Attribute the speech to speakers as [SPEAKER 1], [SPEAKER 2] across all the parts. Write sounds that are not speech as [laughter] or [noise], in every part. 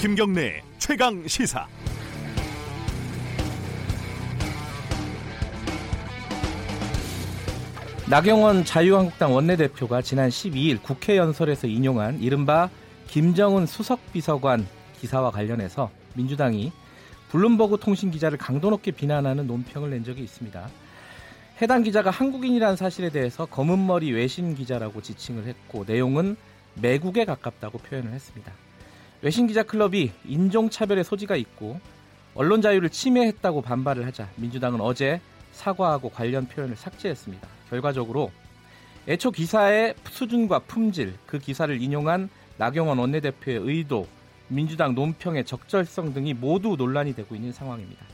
[SPEAKER 1] 김경래 최강 시사.
[SPEAKER 2] 나경원 자유한국당 원내대표가 지난 12일 국회 연설에서 인용한 이른바 김정은 수석비서관 기사와 관련해서 민주당이 블룸버그 통신 기자를 강도 높게 비난하는 논평을 낸 적이 있습니다. 해당 기자가 한국인이라는 사실에 대해서 검은머리 외신 기자라고 지칭을 했고 내용은 매국에 가깝다고 표현을 했습니다. 외신 기자 클럽이 인종차별의 소지가 있고 언론 자유를 침해했다고 반발을 하자 민주당은 어제 사과하고 관련 표현을 삭제했습니다. 결과적으로 애초 기사의 수준과 품질, 그 기사를 인용한 나경원 원내대표의 의도, 민주당 논평의 적절성 등이 모두 논란이 되고 있는 상황입니다.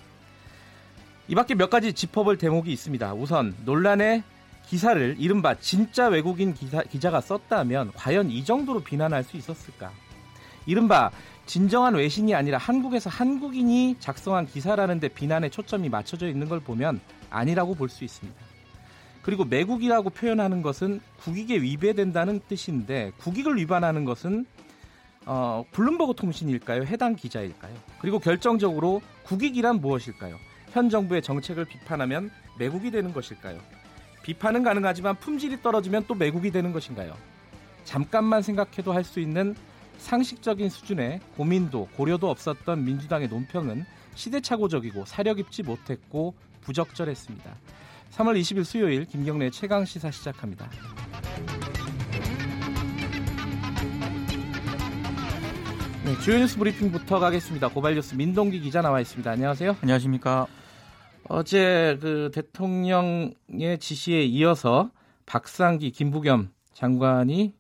[SPEAKER 2] 이 밖에 몇 가지 짚어볼 대목이 있습니다. 우선 논란의 기사를 이른바 진짜 외국인 기사, 기자가 썼다면 과연 이 정도로 비난할 수 있었을까? 이른바 진정한 외신이 아니라 한국에서 한국인이 작성한 기사라는데 비난의 초점이 맞춰져 있는 걸 보면 아니라고 볼 수 있습니다. 그리고 매국이라고 표현하는 것은 국익에 위배된다는 뜻인데 국익을 위반하는 것은 어, 블룸버그 통신일까요? 해당 기자일까요? 그리고 결정적으로 국익이란 무엇일까요? 현 정부의 정책을 비판하면 매국이 되는 것일까요? 비판은 가능하지만 품질이 떨어지면 또 매국이 되는 것인가요? 잠깐만 생각해도 할 수 있는 상식적인 수준의 고민도 고려도 없었던 민주당의 논평은 시대착오적이고 사려 깊지 못했고 부적절했습니다. 3월 20일 수요일 김경래 최강 시사 시작합니다. 네, 주요 뉴스 브리핑부터 가겠습니다. 고발뉴스 민동기 기자 나와 있습니다. 안녕하세요.
[SPEAKER 3] 안녕하십니까.
[SPEAKER 2] 어제 그 대통령의 지시에 이어서 박상기, 김부겸 장관이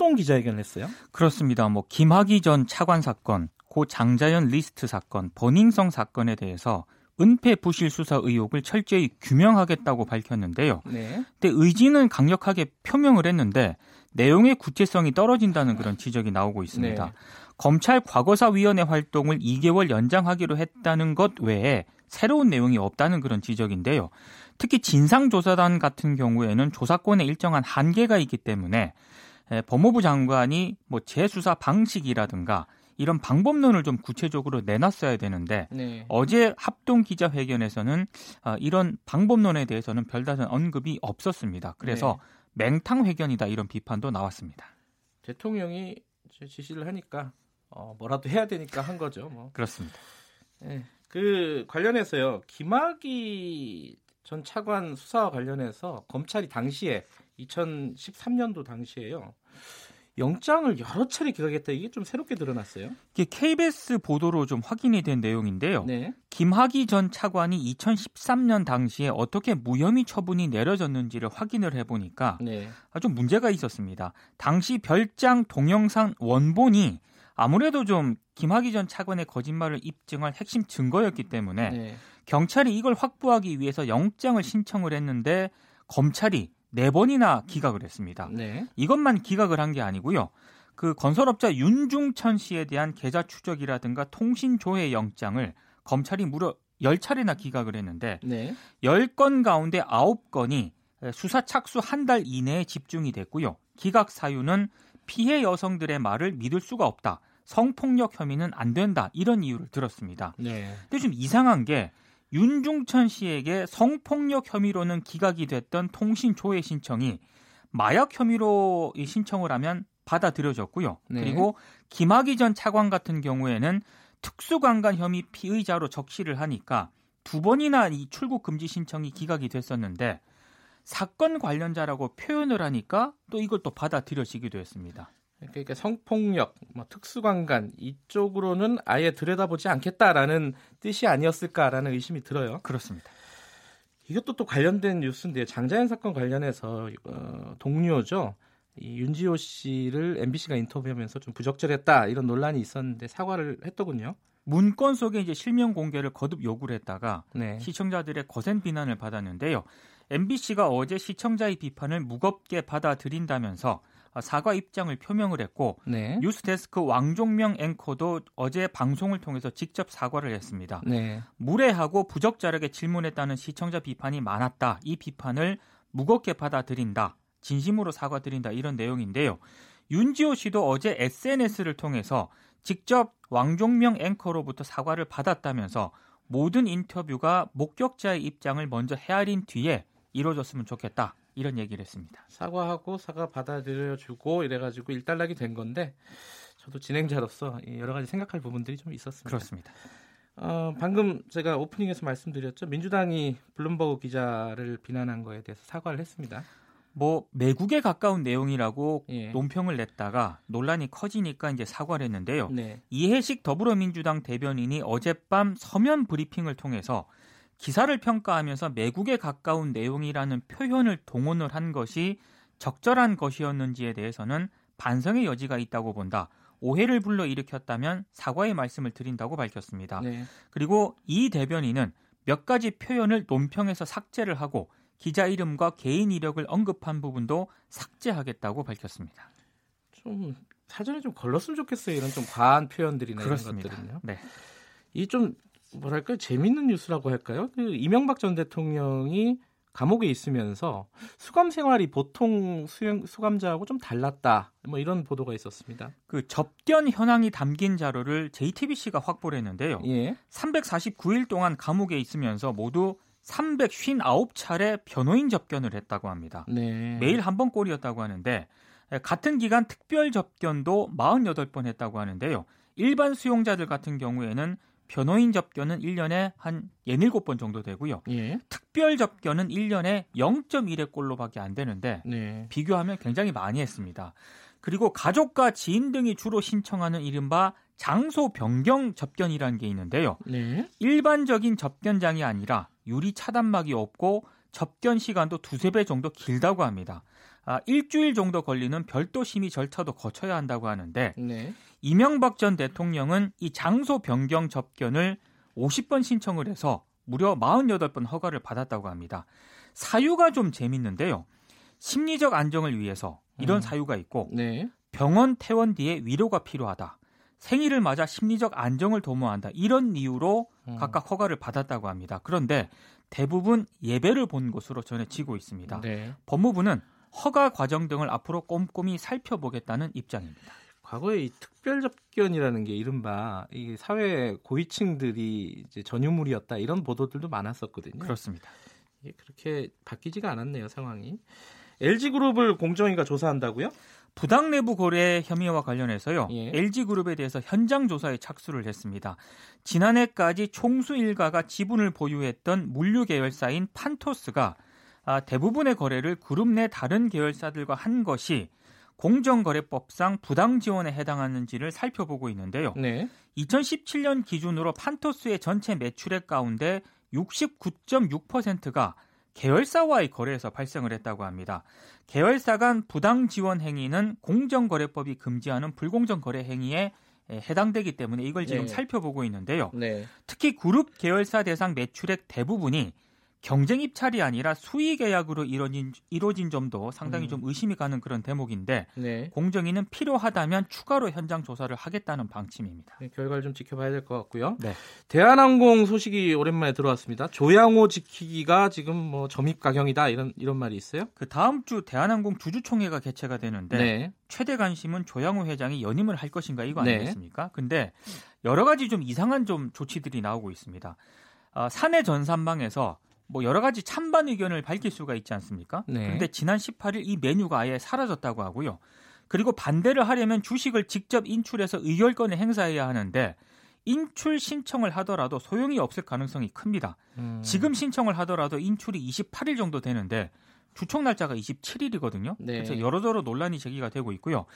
[SPEAKER 2] 합동 기자회견을 했어요.
[SPEAKER 3] 그렇습니다. 뭐 김학의 전 차관 사건, 고 장자연 리스트 사건, 버닝썬 사건에 대해서 은폐 부실 수사 의혹을 철저히 규명하겠다고 밝혔는데요. 네. 근데 의지는 강력하게 표명을 했는데 내용의 구체성이 떨어진다는 그런 지적이 나오고 있습니다. 네. 검찰 과거사위원회 활동을 2개월 연장하기로 했다는 것 외에 새로운 내용이 없다는 그런 지적인데요. 특히 진상조사단 같은 경우에는 조사권에 일정한 한계가 있기 때문에 법무부 장관이 뭐 재수사 방식이라든가 이런 방법론을 좀 구체적으로 내놨어야 되는데 네. 어제 합동 기자회견에서는 어, 이런 방법론에 대해서는 별다른 언급이 없었습니다. 그래서 네. 맹탕 회견이다 이런 비판도 나왔습니다.
[SPEAKER 2] 대통령이 지시를 하니까 어, 뭐라도 해야 되니까 한 거죠. 뭐.
[SPEAKER 3] 그렇습니다.
[SPEAKER 2] 네. 그 관련해서요. 김학의 전 차관 수사와 관련해서 검찰이 당시에 2013년도 당시에요. 영장을 여러 차례 기각했다 이게 좀 새롭게 드러났어요.
[SPEAKER 3] 이게 KBS 보도로 좀 확인이 된 내용인데요. 네. 김학의 전 차관이 2013년 당시에 어떻게 무혐의 처분이 내려졌는지를 확인을 해보니까 네. 아주 문제가 있었습니다. 당시 별장 동영상 원본이 아무래도 좀 김학의 전 차관의 거짓말을 입증할 핵심 증거였기 때문에 네. 경찰이 이걸 확보하기 위해서 영장을 신청을 했는데 검찰이 네 번이나 기각을 했습니다. 네. 이것만 기각을 한 게 아니고요. 그 건설업자 윤중천 씨에 대한 계좌 추적이라든가 통신 조회 영장을 검찰이 무려 10차례나 기각을 했는데 네. 10건 가운데 9건이 수사 착수 한 달 이내에 집중이 됐고요. 기각 사유는 피해 여성들의 말을 믿을 수가 없다. 성폭력 혐의는 안 된다. 이런 이유를 들었습니다. 네. 근데 좀 이상한 게 윤중천 씨에게 성폭력 혐의로는 기각이 됐던 통신 조회 신청이 마약 혐의로 신청을 하면 받아들여졌고요. 네. 그리고 김학의 전 차관 같은 경우에는 특수강간 혐의 피의자로 적시를 하니까 두 번이나 이 출국 금지 신청이 기각이 됐었는데 사건 관련자라고 표현을 하니까 또 이걸 또 받아들여지기도 했습니다.
[SPEAKER 2] 그러니까 성폭력, 뭐 특수관간 이쪽으로는 아예 들여다보지 않겠다라는 뜻이 아니었을까라는 의심이 들어요.
[SPEAKER 3] 그렇습니다.
[SPEAKER 2] 이것도 또 관련된 뉴스인데요. 장자연 사건 관련해서 어, 동료죠. 이 윤지호 씨를 MBC가 인터뷰하면서 좀 부적절했다 이런 논란이 있었는데 사과를 했더군요.
[SPEAKER 3] 문건 속에 이제 실명 공개를 거듭 요구를 했다가 네. 시청자들의 거센 비난을 받았는데요. MBC가 어제 시청자의 비판을 무겁게 받아들인다면서 사과 입장을 표명을 했고 네. 뉴스데스크 왕종명 앵커도 어제 방송을 통해서 직접 사과를 했습니다. 네. 무례하고 부적절하게 질문했다는 시청자 비판이 많았다. 이 비판을 무겁게 받아들인다. 진심으로 사과드린다. 이런 내용인데요. 윤지호 씨도 어제 SNS를 통해서 직접 왕종명 앵커로부터 사과를 받았다면서 모든 인터뷰가 목격자의 입장을 먼저 헤아린 뒤에 이루어졌으면 좋겠다. 이런 얘기를 했습니다.
[SPEAKER 2] 사과하고 사과 받아들여주고 이래가지고 일단락이 된 건데 저도 진행자로서 여러 가지 생각할 부분들이 좀 있었습니다.
[SPEAKER 3] 그렇습니다.
[SPEAKER 2] 어, 방금 제가 오프닝에서 말씀드렸죠. 민주당이 블룸버그 기자를 비난한 거에 대해서 사과를 했습니다.
[SPEAKER 3] 뭐 매국에 가까운 내용이라고 예. 논평을 냈다가 논란이 커지니까 이제 사과를 했는데요. 네. 이해식 더불어민주당 대변인이 어젯밤 서면 브리핑을 통해서 기사를 평가하면서 매국에 가까운 내용이라는 표현을 동원을 한 것이 적절한 것이었는지에 대해서는 반성의 여지가 있다고 본다. 오해를 불러 일으켰다면 사과의 말씀을 드린다고 밝혔습니다. 네. 그리고 이 대변인은 몇 가지 표현을 논평에서 삭제를 하고 기자 이름과 개인 이력을 언급한 부분도 삭제하겠다고 밝혔습니다.
[SPEAKER 2] 좀 사전에 좀 걸렀으면 좋겠어요. 이런 좀 과한 표현들이나 그렇습니다. 이런 것들은요. 네. 이 좀 뭐랄까 재밌는 뉴스라고 할까요? 그 이명박 전 대통령이 감옥에 있으면서 수감 생활이 보통 수용, 수감자하고 좀 달랐다. 뭐 이런 보도가 있었습니다.
[SPEAKER 3] 그 접견 현황이 담긴 자료를 JTBC가 확보를 했는데요. 예. 349일 동안 감옥에 있으면서 모두 359차례 변호인 접견을 했다고 합니다. 네. 매일 한 번 꼴이었다고 하는데 같은 기간 특별 접견도 48번 했다고 하는데요. 일반 수용자들 같은 경우에는 변호인 접견은 1년에 한 67번 정도 되고요. 예. 특별 접견은 1년에 0.1의 꼴로밖에 안 되는데 네. 비교하면 굉장히 많이 했습니다. 그리고 가족과 지인 등이 주로 신청하는 이른바 장소 변경 접견이라는 게 있는데요. 네. 일반적인 접견장이 아니라 유리 차단막이 없고 접견 시간도 두세 배 정도 길다고 합니다. 아, 일주일 정도 걸리는 별도 심의 절차도 거쳐야 한다고 하는데 네. 이명박 전 대통령은 이 장소 변경 접견을 50번 신청을 해서 무려 48번 허가를 받았다고 합니다. 사유가 좀 재밌는데요. 심리적 안정을 위해서 이런 음. 사유가 있고 네. 병원 퇴원 뒤에 위로가 필요하다. 생일을 맞아 심리적 안정을 도모한다. 이런 이유로 음. 각각 허가를 받았다고 합니다. 그런데 대부분 예배를 본 것으로 전해지고 있습니다. 네. 법무부는 허가 과정 등을 앞으로 꼼꼼히 살펴보겠다는 입장입니다.
[SPEAKER 2] 과거에 이 특별 접견이라는 게 이른바 이 사회 고위층들이 이제 전유물이었다 이런 보도들도 많았었거든요.
[SPEAKER 3] 그렇습니다.
[SPEAKER 2] 이게 그렇게 바뀌지가 않았네요 상황이. LG그룹을 공정위가 조사한다고요?
[SPEAKER 3] 부당 내부 거래 혐의와 관련해서요. 예. LG그룹에 대해서 현장 조사에 착수를 했습니다. 지난해까지 총수 일가가 지분을 보유했던 물류 계열사인 판토스가 아, 대부분의 거래를 그룹 내 다른 계열사들과 한 것이 공정거래법상 부당 지원에 해당하는지를 살펴보고 있는데요. 네. 2017년 기준으로 판토스의 전체 매출액 가운데 69.6%가 계열사와의 거래에서 발생을 했다고 합니다. 계열사 간 부당 지원 행위는 공정거래법이 금지하는 불공정 거래 행위에 해당되기 때문에 이걸 지금 네. 살펴보고 있는데요. 네. 특히 그룹 계열사 대상 매출액 대부분이 경쟁 입찰이 아니라 수의 계약으로 이루어진, 이루어진 점도 상당히 음. 좀 의심이 가는 그런 대목인데 네. 공정위는 필요하다면 추가로 현장 조사를 하겠다는 방침입니다.
[SPEAKER 2] 네, 결과를 좀 지켜봐야 될 것 같고요. 네. 대한항공 소식이 오랜만에 들어왔습니다. 조양호 지키기가 지금 뭐 점입 가경이다 이런 이런 말이 있어요?
[SPEAKER 3] 그 다음 주 대한항공 주주총회가 개최가 되는데 네. 최대 관심은 조양호 회장이 연임을 할 것인가 이거 네. 아니겠습니까? 근데 여러 가지 좀 이상한 좀 조치들이 나오고 있습니다. 어, 사내 전산망에서 뭐 여러 가지 찬반 의견을 밝힐 수가 있지 않습니까? 네. 그런데 지난 18일 이 메뉴가 아예 사라졌다고 하고요. 그리고 반대를 하려면 주식을 직접 인출해서 의결권을 행사해야 하는데 인출 신청을 하더라도 소용이 없을 가능성이 큽니다. 음. 지금 신청을 하더라도 인출이 28일 정도 되는데 주총 날짜가 27일이거든요. 네. 그래서 여러저러 논란이 제기가 되고 있고요.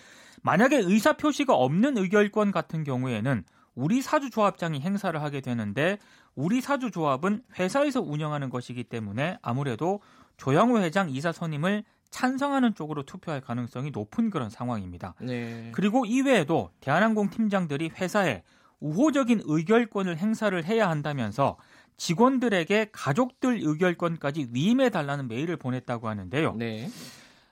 [SPEAKER 3] 만약에 의사 표시가 없는 의결권 같은 경우에는 우리 사주 조합장이 행사를 하게 되는데 우리 사주 조합은 회사에서 운영하는 것이기 때문에 아무래도 조영호 회장 이사 선임을 찬성하는 쪽으로 투표할 가능성이 높은 그런 상황입니다. 네. 그리고 이외에도 대한항공 팀장들이 회사에 우호적인 의결권을 행사를 해야 한다면서 직원들에게 가족들 의결권까지 위임해 달라는 메일을 보냈다고 하는데요. 네.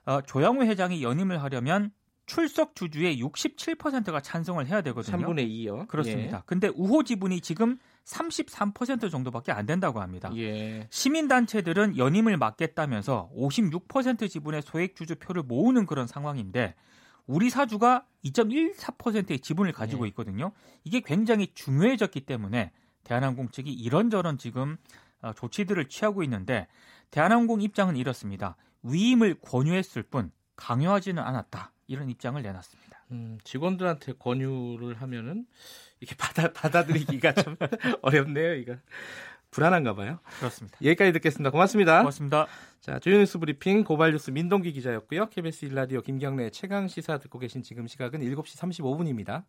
[SPEAKER 3] 어, 조영우 회장이 연임을 하려면 출석 주주의 67%가 찬성을 해야 되거든요.
[SPEAKER 2] 3분의 2요.
[SPEAKER 3] 그렇습니다. 예. 근데 우호 지분이 지금 33% 정도밖에 안 된다고 합니다. 예. 시민단체들은 연임을 막겠다면서 56% 지분의 소액 주주 표를 모으는 그런 상황인데 우리 사주가 2.14%의 지분을 가지고 네. 있거든요. 이게 굉장히 중요해졌기 때문에 대한항공 측이 이런저런 지금 어, 조치들을 취하고 있는데 대한항공 입장은 이렇습니다. 위임을 권유했을 뿐 강요하지는 않았다. 이런 입장을 내놨습니다.
[SPEAKER 2] 음, 직원들한테 권유를 하면은 이게 받아 받아들이기가 [laughs] 좀 어렵네요. 이거 불안한가 봐요.
[SPEAKER 3] 그렇습니다.
[SPEAKER 2] 여기까지 듣겠습니다. 고맙습니다.
[SPEAKER 3] 고맙습니다.
[SPEAKER 2] 자, 주요 뉴스 브리핑 고발 뉴스 민동기 기자였고요. KBS 일라디오 김경래 최강 시사 듣고 계신 지금 시각은 7시 35분입니다.